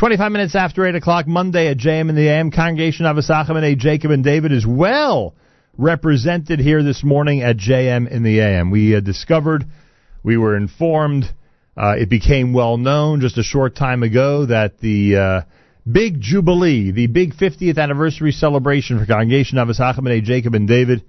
25 minutes after 8 o'clock Monday at JM in the AM. Congregation of Asachim and. Jacob and David is well represented here this morning at JM in the AM. We uh, discovered, we were informed, uh, it became well known just a short time ago that the uh, big jubilee, the big 50th anniversary celebration for Congregation of Asachim and. Jacob and David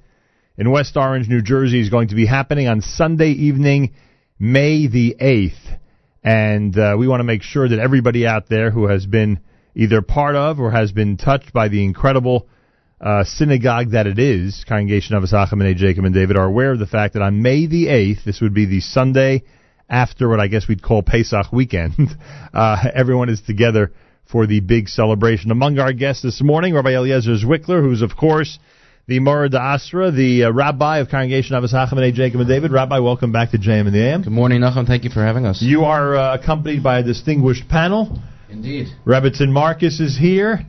in West Orange, New Jersey is going to be happening on Sunday evening, May the 8th. And uh, we want to make sure that everybody out there who has been either part of or has been touched by the incredible uh, synagogue that it is, Congregation of Asachim and Jacob and David, are aware of the fact that on May the 8th, this would be the Sunday after what I guess we'd call Pesach weekend, uh, everyone is together for the big celebration. Among our guests this morning, Rabbi Eliezer Zwickler, who's, of course, the Mara D'Asra, the uh, rabbi of Congregation of Asachim and Jacob and David. Rabbi, welcome back to JM and the AM. Good morning, Nachum. Thank you for having us. You are uh, accompanied by a distinguished panel. Indeed. Rebbitzin Marcus is here,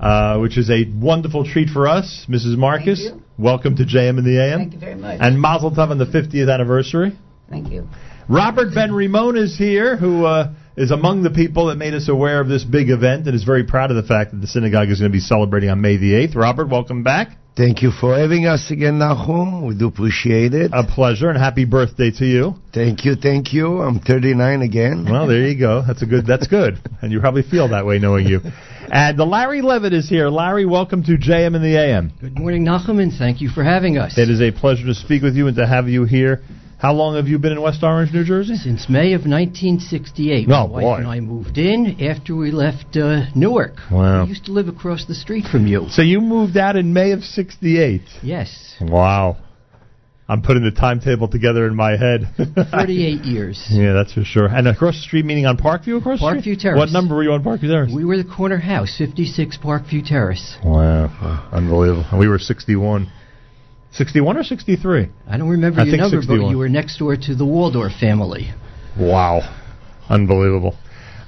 uh, which is a wonderful treat for us. Mrs. Marcus, welcome to JM and the AM. Thank you very much. And Mazel Tov on the 50th anniversary. Thank you. Robert Ben Ramon is here, who uh, is among the people that made us aware of this big event and is very proud of the fact that the synagogue is going to be celebrating on May the 8th. Robert, welcome back. Thank you for having us again, Nahum. We do appreciate it. A pleasure, and happy birthday to you. Thank you, thank you. I'm 39 again. Well, there you go. That's a good. That's good, and you probably feel that way knowing you. And the Larry Levitt is here. Larry, welcome to JM in the AM. Good morning, Nachum, and thank you for having us. It is a pleasure to speak with you and to have you here. How long have you been in West Orange, New Jersey? Since May of 1968. Oh, My wife boy. and I moved in after we left uh, Newark. Wow. We used to live across the street from you. So you moved out in May of '68. Yes. Wow. I'm putting the timetable together in my head. 38 years. Yeah, that's for sure. And across the street, meaning on Parkview, across the Parkview street? Terrace. What number were you on Parkview Terrace? We were the corner house, 56 Parkview Terrace. Wow, unbelievable. We were 61. 61 or 63? I don't remember I your number, 61. but you were next door to the Waldorf family. Wow, unbelievable.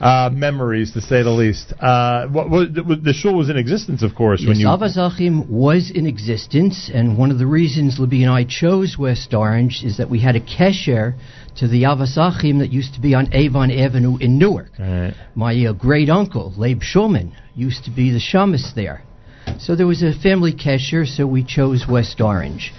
Uh, memories, to say the least. Uh, what, what, the, shul was in existence, of course, when Yes, you. Avazachim was in existence, and one of the reasons Libby and I chose West Orange is that we had a kesher to the Avazachim that used to be on Avon Avenue in Newark. Right. My uh, great uncle, Leib Schulman, used to be the shamus there. So there was a family kesher, so we chose West Orange.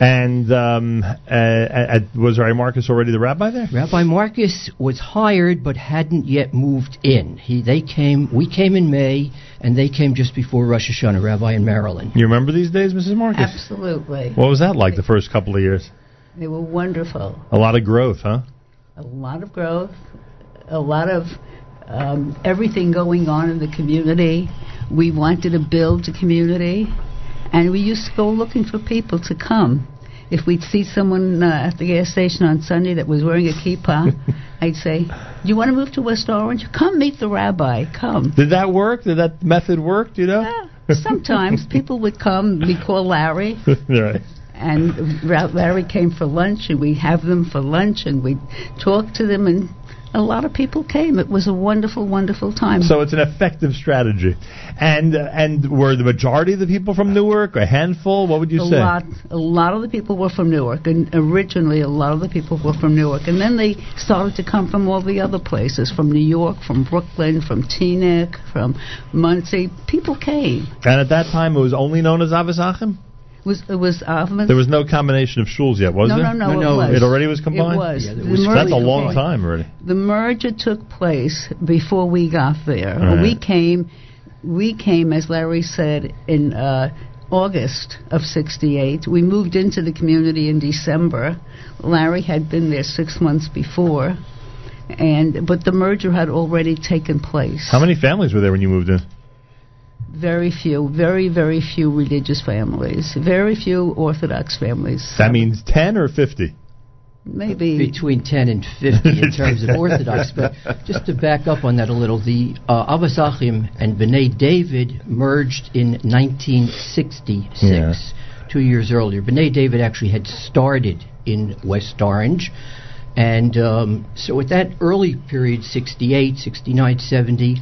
And um, uh, uh, was Rabbi Marcus already the rabbi there? Rabbi Marcus was hired but hadn't yet moved in. He, they came, we came in May, and they came just before Rosh Hashanah, Rabbi in Marilyn. You remember these days, Mrs. Marcus? Absolutely. What was that like the first couple of years? They were wonderful. A lot of growth, huh? A lot of growth, a lot of um, everything going on in the community. We wanted to build a community, and we used to go looking for people to come. If we'd see someone uh, at the gas station on Sunday that was wearing a kippah, I'd say, "You want to move to West Orange? Come meet the rabbi. Come." Did that work? Did that method work? You know? Yeah, sometimes people would come. We call Larry, right. and Larry came for lunch, and we'd have them for lunch, and we'd talk to them, and a lot of people came. It was a wonderful, wonderful time. So it's an effective strategy. And uh, and were the majority of the people from Newark? A handful? What would you a say? lot, a lot of the people were from Newark, and originally a lot of the people were from Newark, and then they started to come from all the other places, from New York, from Brooklyn, from Teaneck, from Monsey. People came. And at that time, it was only known as Avizachim? It was it was Avman? There was no combination of shuls yet, was no, there? no, no, No, no, it was. It already was combined? It was. Yeah, there The was- That's a long time already. The merger took place before we got there. Right. We came, we came, as Larry said, in uh, August of '68. We moved into the community in December. Larry had been there six months before, and but the merger had already taken place. How many families were there when you moved in? Very few, very very few religious families. Very few Orthodox families. That means 10 or 50? maybe between 10 and 50 in terms of Orthodox. But just to back up on that a little, the uh, Avasachim and B'nai David merged in 1966, Yeah. two years earlier. B'nai David actually had started in West Orange. And um, so at that early period, 68, 69, 70,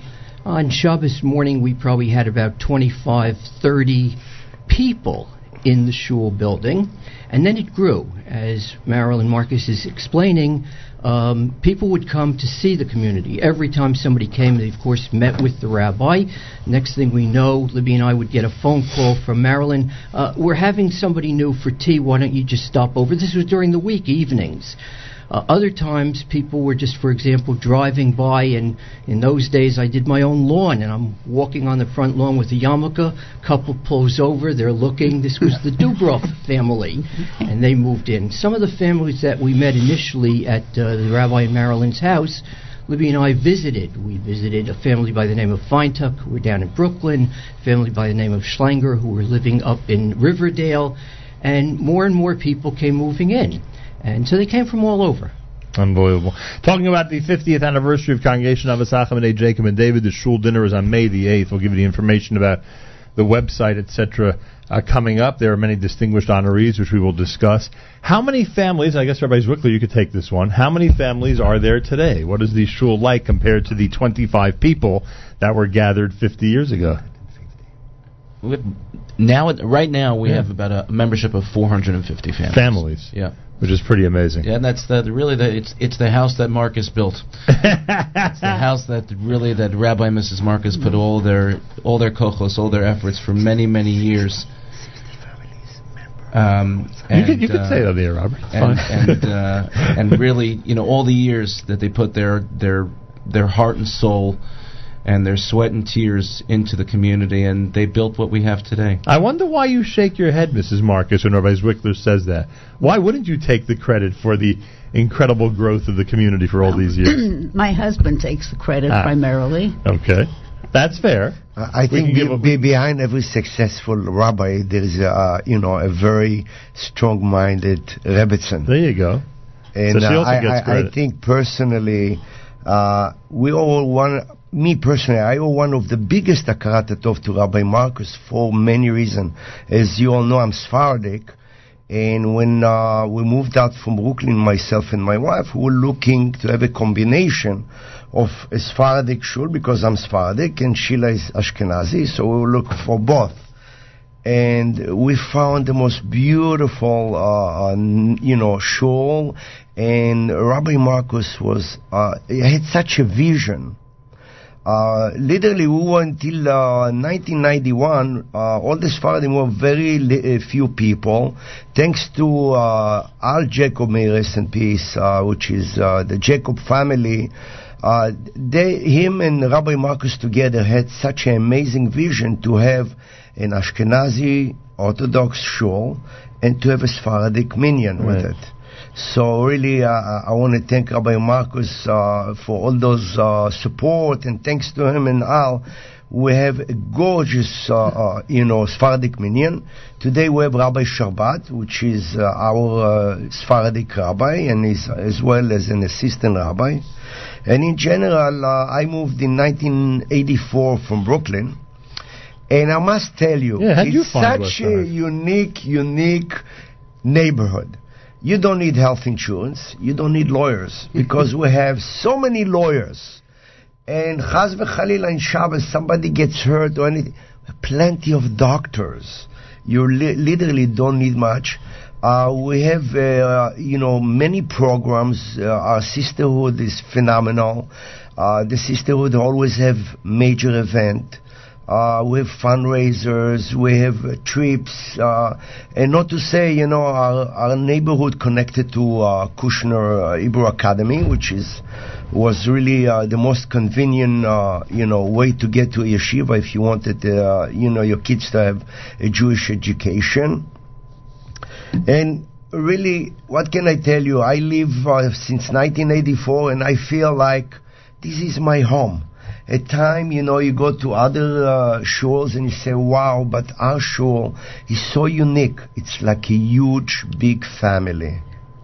on Shabbos morning, we probably had about 25, 30 people in the shul building, and then it grew. As Marilyn Marcus is explaining, um, people would come to see the community. Every time somebody came, they of course met with the rabbi. Next thing we know, Libby and I would get a phone call from Marilyn. Uh, we're having somebody new for tea. Why don't you just stop over? This was during the week, evenings. Uh, other times, people were just, for example, driving by, and in those days, I did my own lawn, and I'm walking on the front lawn with a yarmulke. Couple pulls over, they're looking. This was the Dubroff family, and they moved in. Some of the families that we met initially at uh, the Rabbi Marilyn's house. Libby and I visited. We visited a family by the name of Feintuck who were down in Brooklyn, a family by the name of Schlanger who were living up in Riverdale, and more and more people came moving in. And so they came from all over. Unbelievable. Talking about the 50th anniversary of Congregation of Asachim and Jacob and David, the shul dinner is on May the 8th. We'll give you the information about the website, etc., uh, coming up. There are many distinguished honorees, which we will discuss. How many families, I guess Rabbi Zwickler, you could take this one. How many families are there today? What is the shul like compared to the 25 people that were gathered 50 years ago? Now, right now, we Yeah. have about a membership of 450 families. Families. Yeah. Which is pretty amazing. Yeah, and that's the really the it's it's the house that Marcus built. It's the house that really that Rabbi and Mrs. Marcus put all their all their kochos, all their efforts for many many years. Um, you could, you could uh, say that there, Robert. It's and fine. and uh, and really, you know, all the years that they put their their their heart and soul and their sweat and tears into the community, and they built what we have today. I wonder why you shake your head, Mrs. Marcus, when Rabbi Zwickler says that. Why wouldn't you take the credit for the incredible growth of the community for all these years? My husband takes the credit Ah. primarily. Okay, that's fair. Uh, I We think be, be behind every successful rabbi there is a uh, you know a very strong-minded rebbitzin. There you go. And So she uh, also I, gets I, I think personally, uh, we all one. Me personally, I owe one of the biggest akarat tov to Rabbi Marcus for many reasons. As you all know, I'm Sephardic, and when uh, we moved out from Brooklyn, myself and my wife, we were looking to have a combination of a Sephardic shul because I'm Sephardic and Sheila is Ashkenazi, so we were looking for both and we found the most beautiful, uh, uh, you know, shul. And Rabbi Marcus was, uh, he had such a vision. Uh, literally, we were until uh, 1991. Uh, all the Sephardim were very li- few people. Thanks to uh, Al Jacob, may rest in peace, uh, which is uh, the Jacob family. Uh, they, him and Rabbi Marcus together had such an amazing vision to have an Ashkenazi Orthodox shul and to have a Sephardic minyan with it. So really, uh, I want to thank Rabbi Marcus uh, for all those uh, support, and thanks to him and Al, we have a gorgeous, uh, uh, you know, Sephardic minyan. Today we have Rabbi Sharbat, which is uh, our uh, Sephardic rabbi, and is as well as an assistant rabbi. And in general, uh, I moved in 1984 from Brooklyn. And I must tell you, Yeah, how'd you it's such a unique, unique neighborhood. You don't need health insurance. You don't need lawyers because we have so many lawyers. And chaz v'chalila in Shabbos, somebody gets hurt or anything. Plenty of doctors. You li- literally don't need much. Uh, we have, uh, you know, many programs. Uh, our sisterhood is phenomenal. Uh, the sisterhood always have major event. Uh, we have fundraisers, we have uh, trips, uh, and not to say, you know, our, our neighborhood connected to uh, Kushner uh, Hebrew Academy, which is was really uh, the most convenient, uh, you know, way to get to yeshiva if you wanted, uh, you know, your kids to have a Jewish education. And really, what can I tell you? I live since 1984, and I feel like this is my home. At time, you know, you go to other uh, shores and you say, "Wow!" But our shore is so unique. It's like a huge, big family.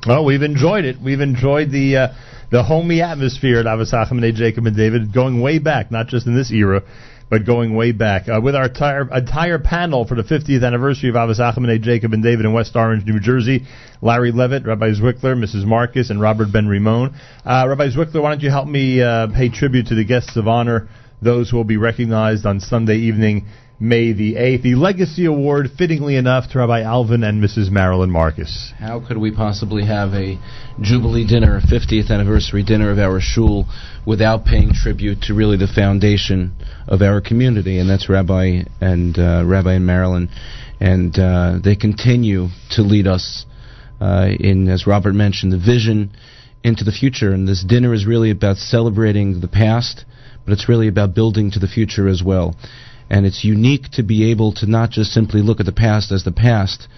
Well, we've enjoyed it. We've enjoyed the uh, the homey atmosphere at Avasachem and Jacob and David, going way back, not just in this era, but going way back. Uh, with our entire, entire panel for the 50th anniversary of Avasachem and Jacob and David in West Orange, New Jersey, Larry Levitt, Rabbi Zwickler, Mrs. Marcus, and Robert Ben Ramon. Uh, Rabbi Zwickler, why don't you help me uh, pay tribute to the guests of honor, those who will be recognized on Sunday evening May the 8th. The Legacy Award, fittingly enough, to Rabbi Alvin and Mrs. Marilyn Marcus. How could we possibly have a Jubilee dinner, a 50th anniversary dinner of our shul, without paying tribute to really the foundation of our community? And that's Rabbi and uh, Rabbi and Marilyn. And uh, they continue to lead us uh, in, as Robert mentioned, the vision into the future. And this dinner is really about celebrating the past, but it's really about building to the future as well. And it's unique to be able to not just simply look at the past as the past,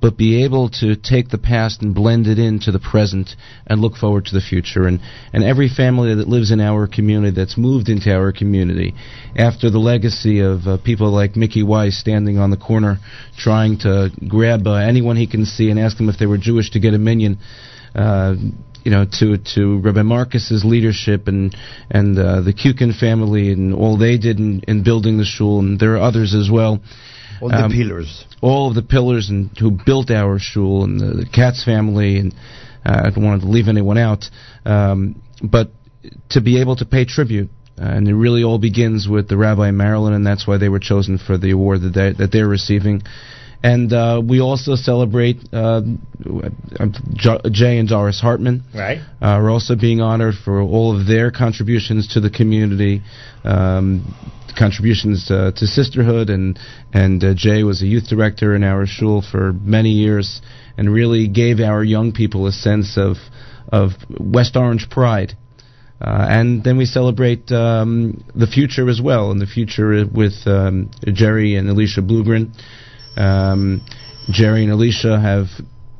but be able to take the past and blend it into the present and look forward to the future. And, and every family that lives in our community, that's moved into our community, after the legacy of uh, people like Mickey Weiss standing on the corner trying to grab uh, anyone he can see and ask them if they were Jewish to get a minyan, uh, you know, to to Rabbi Marcus's leadership and and uh, the Kukin family and all they did in, in building the shul, and there are others as well. All the pillars. All of the pillars and who built our shul and the, the Katz family, and uh, I don't want to leave anyone out. Um, but to be able to pay tribute, uh, and it really all begins with the Rabbi Marilyn, and that's why they were chosen for the award that they, that they're receiving. And uh, we also celebrate uh, Jay and Doris Hartman. Right. Uh, we're also being honored for all of their contributions to the community, um, contributions uh, to sisterhood, and and uh, Jay was a youth director in our shul for many years, and really gave our young people a sense of of West Orange pride. Uh, and then we celebrate um, the future as well, and the future with um, Jerry and Alicia Blugren. Um, Jerry and Alicia have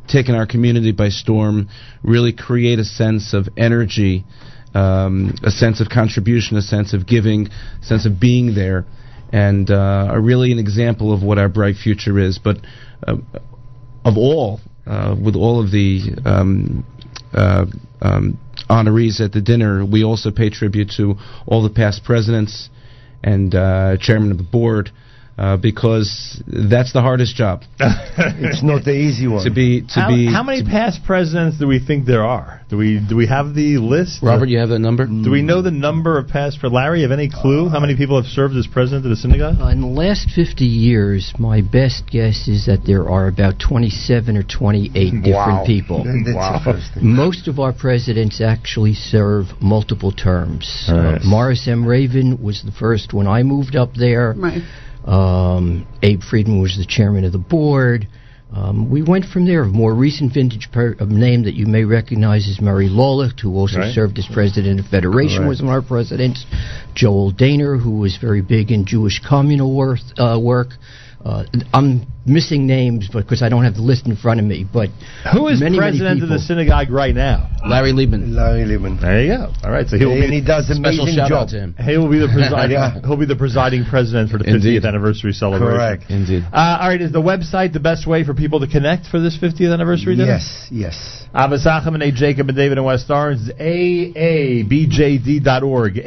taken our community by storm, really create a sense of energy, um, a sense of contribution, a sense of giving, a sense of being there, and uh, are really an example of what our bright future is. But uh, of all, uh, with all of the um, uh, um, honorees at the dinner, we also pay tribute to all the past presidents and uh, chairman of the board. Uh, because that's the hardest job It's not the easy one. to be to how, be. how many past presidents do we think there are? Do we do we have the list? Robert, you have that number? do we know the number of past? For Larry, have any clue how many people have served as president of the synagogue? Uh, in the last 50 years, my best guess is that there are about 27 or 28 different Wow. people. Wow. Most of our presidents actually serve multiple terms. All right. Uh, Morris M. Raven was the first when I moved up there. Right. Um, Abe Friedman was the chairman of the board. Um, we went from there. A more recent vintage per, a name that you may recognize is Murray Laulicht, who also Right. served as president of Federation, was one of our presidents. Joel Daner, who was very big in Jewish communal worth, uh, work. Uh, I'm missing names because I don't have the list in front of me. But Who is many, many president of the synagogue right now? Larry Liebman. Larry Lehman. There you go. All right, so he'll And he does an Special amazing shout job. out to him. he will be the presiding Yeah. he'll be the presiding president for the 50th anniversary celebration. Correct. Indeed. Uh, all right, is the website the best way for people to connect for this 50th anniversary dinner? Yes, yes. Abbas Achim and A. Jacob and David in West Orange. AABJD.org.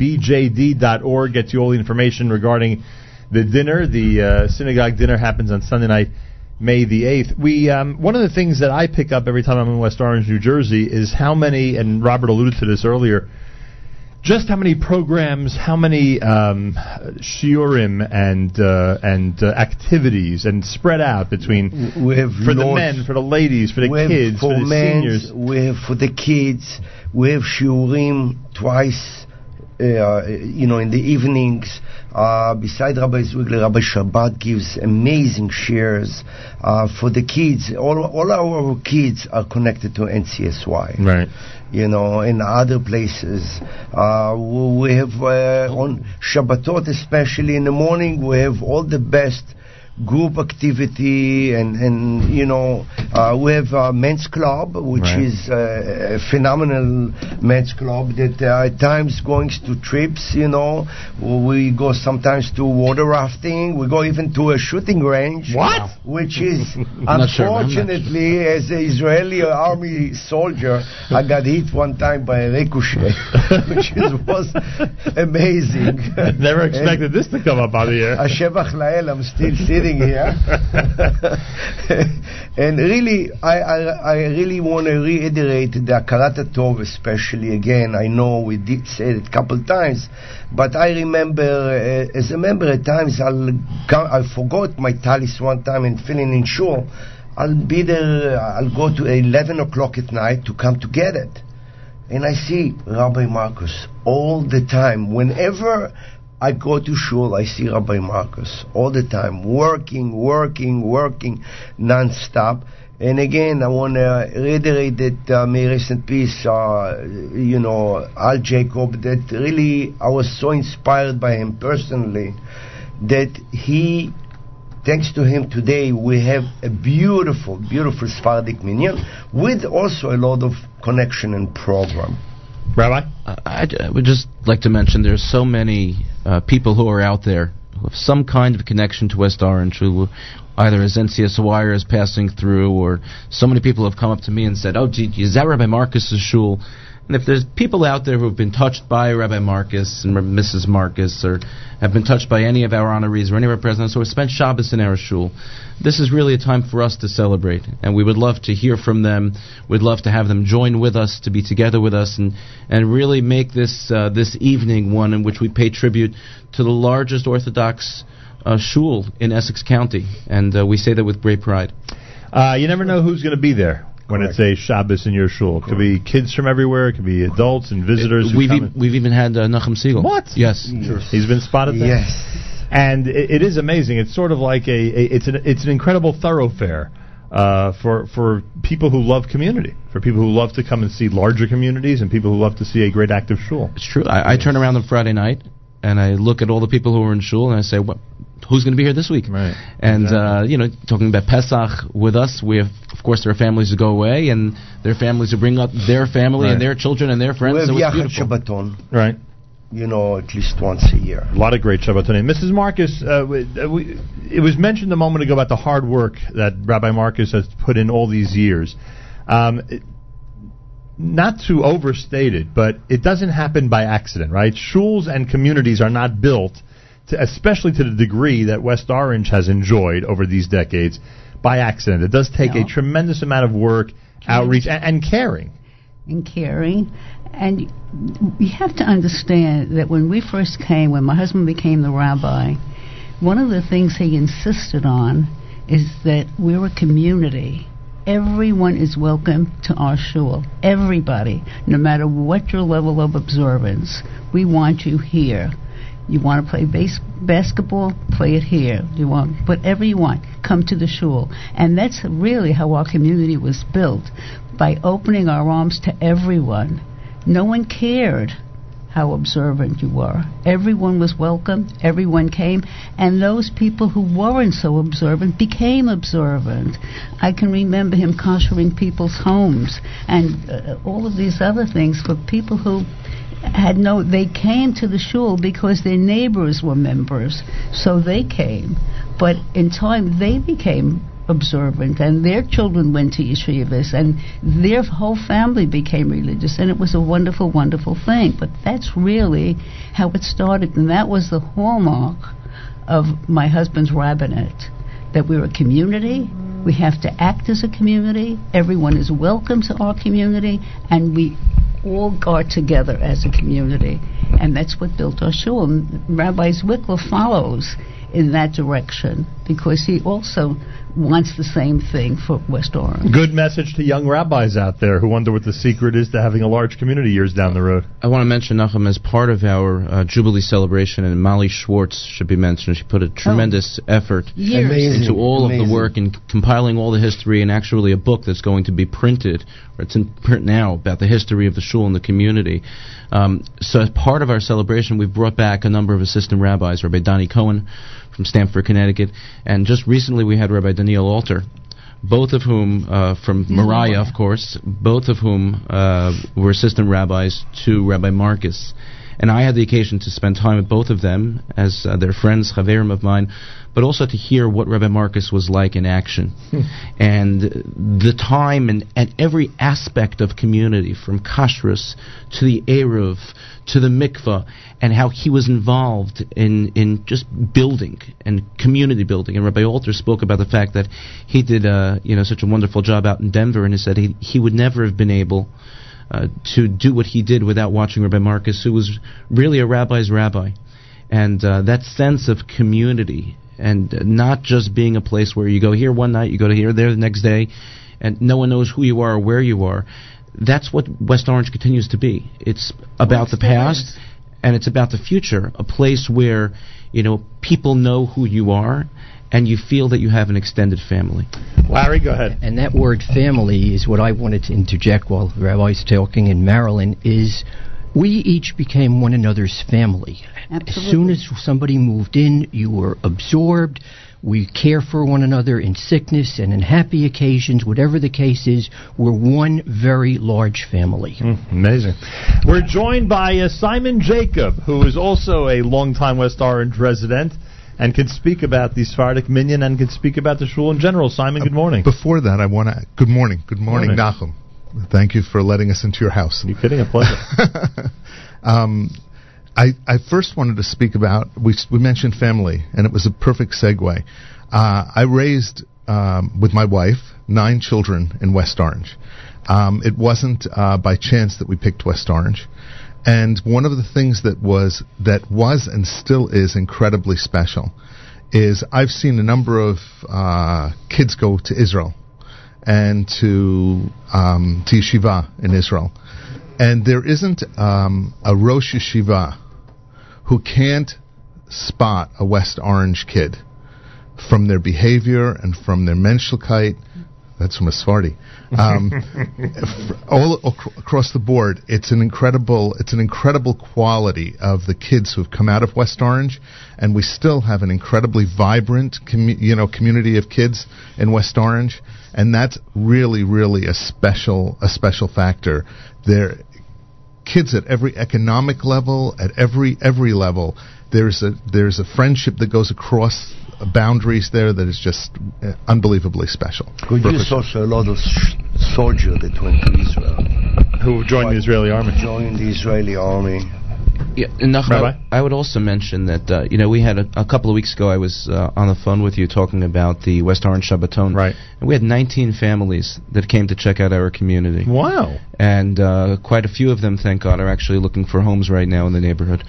AABJD.org gets you all the information regarding the dinner. The uh, synagogue dinner happens on Sunday night, May the 8th. We um, One of the things that I pick up every time I'm in West Orange, New Jersey, is how many, and Robert alluded to this earlier, just how many programs, how many um, shiurim and uh, and uh, activities, and spread out between We have for the men, for the ladies, for the kids, for, for the men, seniors. we have for the kids, we have shiurim twice, uh, you know, in the evenings. Uh, beside Rabbi Zwickler, Rabbi Shabbat gives amazing shares uh, for the kids. All, all our kids are connected to NCSY. Right. you know, in other places. Uh, we we have uh, on Shabbatot, especially in the morning, we have all the best group activity and, and you know, uh, we have a men's club, which Right. is uh, a phenomenal men's club that uh, at times going to trips, you know, we go sometimes to water rafting, we go even to a shooting range. What? Which is, not sure, unfortunately, as an Israeli army soldier, I got hit one time by a ricochet, which is, was amazing. Never expected this to come up on the air. Ashevach Lael, I'm still sitting sitting here. and really, I, I, I really want to reiterate the Akarat Tov, especially again. I know we did say it a couple times, but I remember uh, as a member at times I'll I forgot my talis one time and feeling in shul. I'll be there. I'll go to 11 o'clock at night to come to get it. And I see Rabbi Marcus all the time. Whenever I go to shul, I see Rabbi Marcus all the time, working, working, working, non-stop. And again, I want to reiterate that uh, in peace, uh, you know, Al Jacob, that really I was so inspired by him personally that he thanks to him today we have a beautiful, beautiful Sephardic minyan with also a lot of connection and program. Rabbi? I, I would just like to mention there's so many uh, people who are out there who have some kind of connection to West Orange who either as NCSY is passing through or so many people have come up to me and said, oh, gee, is that Rabbi Marcus's shul? And if there's people out there who have been touched by Rabbi Marcus and Mrs. Marcus, or have been touched by any of our honorees or any of our presidents, or spent Shabbos in our shul, this is really a time for us to celebrate. And we would love to hear from them. We'd love to have them join with us, to be together with us, and, and really make this, uh, this evening one in which we pay tribute to the largest Orthodox uh, shul in Essex County. And uh, we say that with great pride. Uh, you never know who's going to be there when it's a Shabbos in your shul. It could be kids from everywhere. It could be adults and visitors. who We've, come e- we've even had uh, Nachum Siegel. What? Yes. in. He's been spotted there. Yes. and it, it is amazing. It's sort of like a, a it's an it's an incredible thoroughfare uh, for for people who love community, for people who love to come and see larger communities, and people who love to see a great active shul. It's true. I, I turn around on Friday night and I look at all the people who are in shul and I say, "What? Who's going to be here this week?" Right. And Exactly. uh, you know, talking about Pesach with us, we have, of course, there are families who go away and there are families who bring up their family Right. and their children and their friends. We friends. have So it's Yachad beautiful. Shabbaton, Right. you know, at least once a year. A lot of great Shabbaton. Mrs. Marcus, uh, we, uh, we, it was mentioned a moment ago about the hard work that Rabbi Marcus has put in all these years. Um, it- not to overstate it, but it doesn't happen by accident, right? Schools and communities are not built, to, especially to the degree that West Orange has enjoyed over these decades, by accident. It does take a tremendous amount of work, outreach, and, and caring. and caring. And we have to understand that when we first came, when my husband became the rabbi, one of the things he insisted on is that we're a community. Everyone is welcome to our shul. Everybody, no matter what your level of observance, we want you here. You want to play base, basketball? Play it here. You want whatever you want. Come to the shul, and that's really how our community was built, by opening our arms to everyone. No one cared how observant you were. Everyone was welcome. Everyone came, and those people who weren't so observant became observant. I can remember him koshering people's homes and uh, all of these other things for people who had no they came to the shul because their neighbors were members so they came. But in time they became observant and their children went to yeshivas and their whole family became religious and it was a wonderful wonderful thing. But that's really how it started and that was the hallmark of my husband's rabbinate that we're a community. We have to act as a community. Everyone is welcome to our community and we all got together as a community, and that's what built our shul. And Rabbi Zwickler follows in that direction because he also wants the same thing for West Orange. Good message to young rabbis out there who wonder what the secret is to having a large community years down the road. I want to mention Nachum as part of our uh, Jubilee celebration, and Molly Schwartz should be mentioned. She put a tremendous effort Amazing. into all of the work and compiling all the history, and actually a book that's going to be printed, or it's in print now, about the history of the shul and the community. Um, so, as part of our celebration, we've brought back a number of assistant rabbis, Rabbi Donnie Cohen from Stamford, Connecticut, and just recently we had Rabbi Daniel Alter. Both of whom, uh, from Mariah. of course, both of whom uh, were assistant rabbis to Rabbi Marcus. And I had the occasion to spend time with both of them as uh, their friends, chaverim of mine, but also to hear what Rabbi Marcus was like in action. and the time and, and every aspect of community, from kashrus to the Eruv to the mikvah, and how he was involved in, in just building and community building. And Rabbi Alter spoke about the fact that he did uh, you know such a wonderful job out in Denver, and he said he, he would never have been able uh, to do what he did without watching Rabbi Marcus, who was really a rabbi's rabbi. And uh, that sense of community and not just being a place where you go here one night, you go to here, there the next day, and no one knows who you are or where you are. That's what West Orange continues to be. It's about the past and it's about the future, a place where you know people know who you are and you feel that you have an extended family. Larry, go ahead. And that word family is what I wanted to interject while the rabbi's talking in Marilyn is we each became one another's family. Absolutely. As soon as somebody moved in, you were absorbed. We care for one another in sickness and in happy occasions, whatever the case is. We're one very large family. Mm, amazing. We're joined by uh, Simon Jacob, who is also a longtime West Orange resident and can speak about the Sephardic Minyan and can speak about the shul in general. Simon, good morning. Before that, I want to. Good morning. Good morning, Morning. Nachum. Thank you for letting us into your house. You're kidding? A pleasure. um, I, I first wanted to speak about we we mentioned family, and it was a perfect segue. Uh, I raised um, with my wife nine children in West Orange. Um, it wasn't uh, by chance that we picked West Orange, and one of the things that was that was and still is incredibly special is I've seen a number of uh, kids go to Israel and to um, to yeshiva in Israel, and there isn't um, a Rosh Yeshiva who can't spot a West Orange kid from their behavior and from their menschlichkeit. That's from a Sephardi. Um, all ac- across the board, it's an incredible, it's an incredible quality of the kids who have come out of West Orange, and we still have an incredibly vibrant, commu- you know, community of kids in West Orange, and that's really, really a special, a special factor. There, kids at every economic level, at every every level, there's a there's a friendship that goes across boundaries there that is just uh, unbelievably special. Could you Perfect. also a lot of s- soldiers that went to Israel, Who joined the Israeli army? joined the Israeli army. Yeah, and Nachum, I, I would also mention that uh, you know we had a, a couple of weeks ago. I was uh, on the phone with you talking about the West Orange Shabbaton, Right. And we had 19 families that came to check out our community, Wow. And uh, quite a few of them, thank God, are actually looking for homes right now in the neighborhood.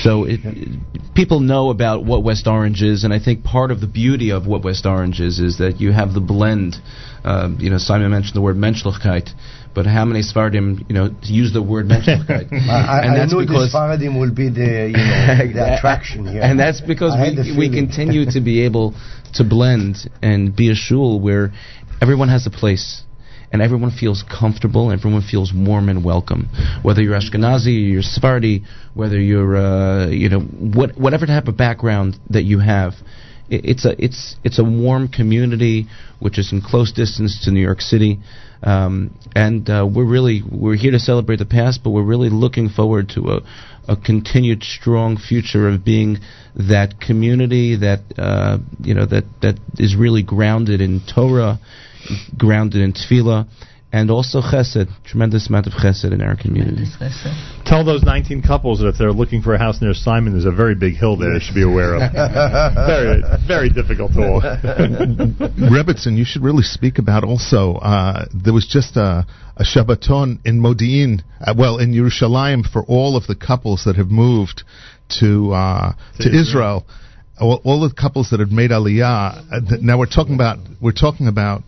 So it, it- people know about what West Orange is, and I think part of the beauty of what West Orange is is that you have the blend. Uh, you know, Simon mentioned the word Menschlichkeit. But how many Sephardim, you know, use the word Menschlichkeit? I, and I that's knew the because Sephardim will be the you know the attraction here, and that's because I we, we continue to be able to blend and be a shul where everyone has a place and everyone feels comfortable, everyone feels warm and welcome. Whether you're Ashkenazi, you're Sephardi, whether you're, uh, you know, what, whatever type of background that you have, i- it's a it's it's a warm community which is in close distance to New York City, um, and uh, we're really we're here to celebrate the past, but we're really looking forward to a a continued strong future of being that community that uh, you know that that is really grounded in Torah, grounded in tefillah, and also chesed, tremendous amount of chesed in our community. Tell those 19 couples that if they're looking for a house near Simon, there's a very big hill there they should be aware of. very, very difficult to walk. Rebbitzin, you should really speak about also. Uh, there was just a, a Shabbaton in Modi'in, uh, well, in Yerushalayim for all of the couples that have moved to uh, to, Israel. All, all the couples that have made Aliyah. Uh, th- now we're talking about we're talking about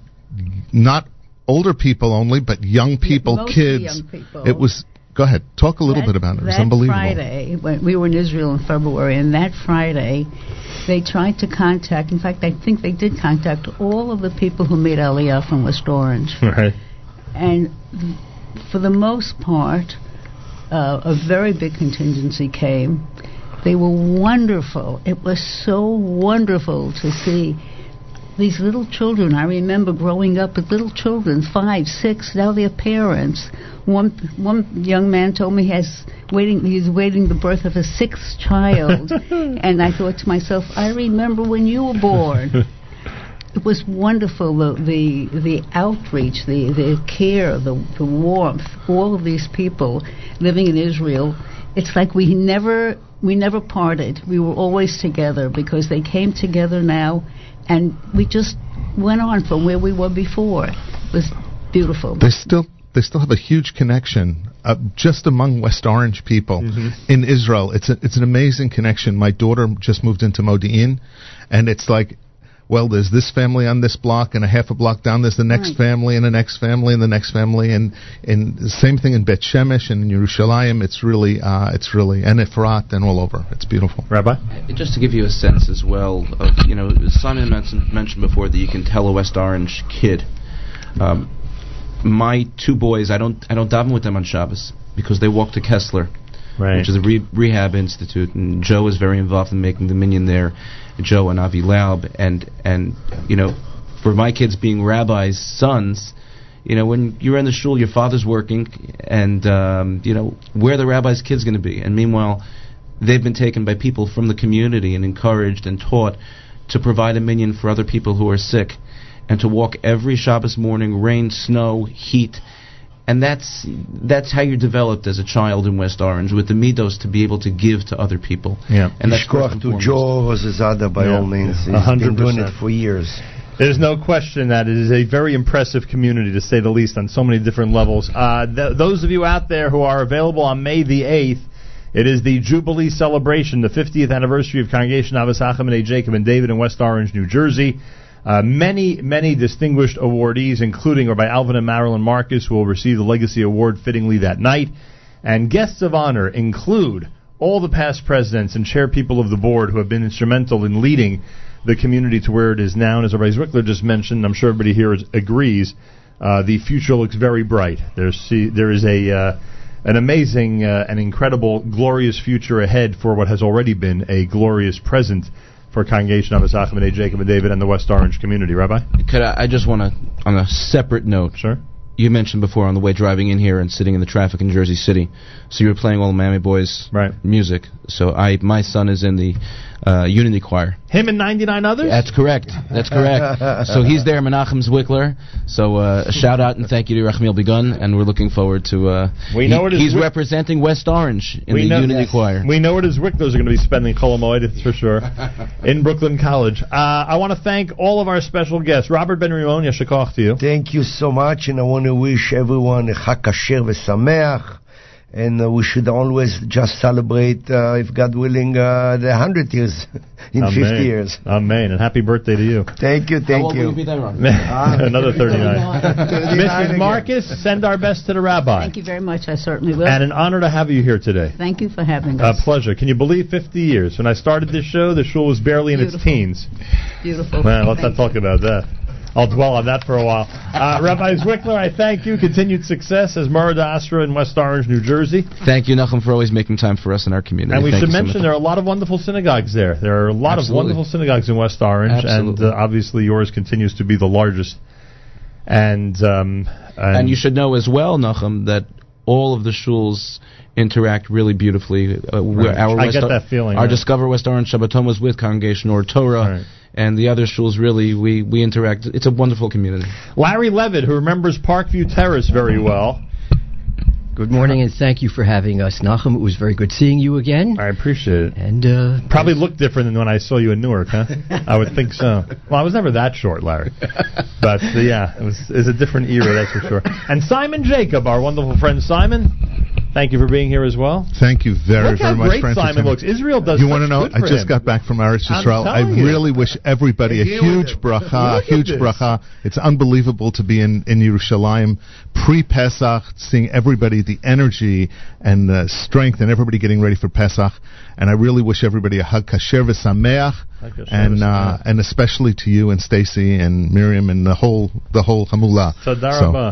not older people only, but young people, mostly kids. young people. It was. Go ahead. Talk a little that, bit about it. It was that unbelievable. Friday, when we were in Israel in February, and that Friday, they tried to contact. In fact, I think they did contact all of the people who made Aliyah from West Orange, right. and for the most part, uh, a very big contingency came. They were wonderful. It was so wonderful to see these little children. I remember growing up with little children, five, six. Now they're parents. One one young man told me he has waiting. He's waiting the birth of a sixth child, and I thought to myself, I remember when you were born. it was wonderful the the the outreach, the the care, the the warmth. All of these people living in Israel. It's like we never we never parted. We were always together because they came together now, and we just went on from where we were before. It was beautiful. They still they still have a huge connection uh, just among West Orange people in Israel. It's a, it's an amazing connection. My daughter just moved into Modi'in, and it's like, well, there's this family on this block, and a half a block down there's the next Right. family, and the next family, and the next family, and and the same thing in Bet Shemesh and in Yerushalayim. It's really uh, it's really and Efrat and all over. It's beautiful. Rabbi? Just to give you a sense as well of, you know, Simon mentioned, mentioned before that you can tell a West Orange kid. Um, my two boys, I don't, I don't daven with them on Shabbos because they walk to Kessler, Right. which is a re- rehab institute, and Joe is very involved in making the minyan there. Joe and Avi Laub, and and you know, for my kids being rabbis' sons, you know, when you're in the shul, your father's working, and um, you know, where the rabbi's kids going to be? And meanwhile, they've been taken by people from the community and encouraged and taught to provide a minyan for other people who are sick, and to walk every Shabbos morning, rain, snow, heat. And that's that's how you're developed as a child in West Orange, with the midos to be able to give to other people. Yeah. and that's first Yishkoach to. Joe Rosazada by Yeah. all means. Yeah. He's A hundred been doing it for years. There's no question that it is a very impressive community, to say the least, on so many different levels. Uh, th- those of you out there who are available on May the 8th, it is the Jubilee celebration, the 50th anniversary of Congregation Avos Achim Jacob and David in West Orange, New Jersey. Uh, many, many distinguished awardees, including Rabbi Alvin and Marilyn Marcus, will receive the Legacy Award fittingly that night. And guests of honor include all the past presidents and chair people of the board who have been instrumental in leading the community to where it is now. And as Rabbi Zwickler just mentioned, I'm sure everybody here is, agrees, uh, the future looks very bright. There's see, there is a uh, an amazing uh, and incredible, glorious future ahead for what has already been a glorious present for Congregation of Asachim and Jacob and David and the West Orange community. Rabbi? Could I, I just want to, on a separate note, Sure. You mentioned before on the way driving in here and sitting in the traffic in Jersey City, so you were playing all the Miami Boys Right. music. So I, my son is in the uh, Unity Choir. Him and 99 others? That's correct. That's correct. so he's there, Menachem Zwickler. So uh, a shout out and thank you to Rachmiel Begun, and we're looking forward to. Uh, We he- know it is He's Zwick- representing West Orange in We the know- Unity Yes. Choir. We know what his Wicklers are going to be spending Chol Hamoed, that's for sure, in Brooklyn College. Uh, I want to thank all of our special guests. Robert Ben Rimon, Yashikach to you. Thank you so much, and I want to wish everyone a Chag Kasher v'Sameach. And uh, we should always just celebrate, uh, if God willing, uh, the 100 years in Amen. 50 years. Amen. And happy birthday to you. Thank you, How thank will you. you be then, Ron? Another 39. 39 Mrs. again. Marcus, send our best to the rabbi. Thank you very much. I certainly will. And an honor to have you here today. Thank you for having us. A pleasure. Can you believe 50 years? When I started this show, the shul was barely in its teens. Beautiful. Well, let's Thank not talk about that. I'll dwell on that for a while. Uh, Rabbi Zwickler, I thank you. Continued success as Mara D'Asra in West Orange, New Jersey. Thank you, Nachum, for always making time for us in our community. And we Thank should you so mention there are a lot of wonderful synagogues there. There are a lot Absolutely. of wonderful synagogues in West Orange, Absolutely. and uh, obviously yours continues to be the largest. And um, And you should know as well, Nachum, that all of the shuls interact really beautifully. Uh, Right. Our I West get Or- that feeling, Our yeah. Discover West Orange Shabbaton was with Congregation Ohr Torah, Right. and the other shuls really we we interact. It's a wonderful community. Larry Levitt, who remembers Parkview Terrace very well. Good morning, and thank you for having us, Nachum. It was very good seeing you again. I appreciate it. And uh, Probably looked different than when I saw you in Newark, huh? I would think so. Well, I was never that short, Larry. But uh, yeah, it was, it was a different era, that's for sure. And Simon Jacob, our wonderful friend Simon, thank you for being here as well. Thank you very, Look very much great for Simon looks. Israel does You want to know? I just got back from Eretz Yisrael. I you. really wish everybody a huge him. bracha, a huge bracha. It's unbelievable to be in in Yerushalayim pre-Pesach, seeing everybody, the energy and the strength, and everybody getting ready for Pesach. And I really wish everybody a Hag Kasher v'Sameach, and uh, v'Sameach. and especially to you and Stacy and Miriam and the whole the whole Hamula. So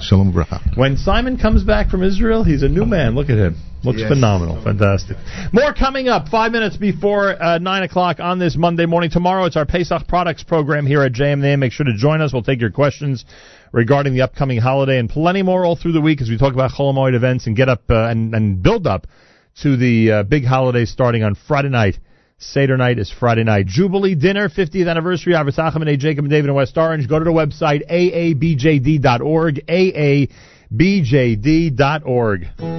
shalom bracha. When Simon comes back from Israel, he's a new man. Look at him. Looks Yes. phenomenal. Fantastic. More coming up five minutes before uh, 9 o'clock on this Monday morning. Tomorrow it's our Pesach products program here at JMN. Make sure to join us. We'll take your questions regarding the upcoming holiday and plenty more all through the week as we talk about Chol Hamoed events and get up uh, and, and build up to the uh, big holiday starting on Friday night. Seder night is Friday night. Jubilee dinner, 50th anniversary. Achim and A. Jacob and David in West Orange. Go to the website aabjd.org, aabjd.org.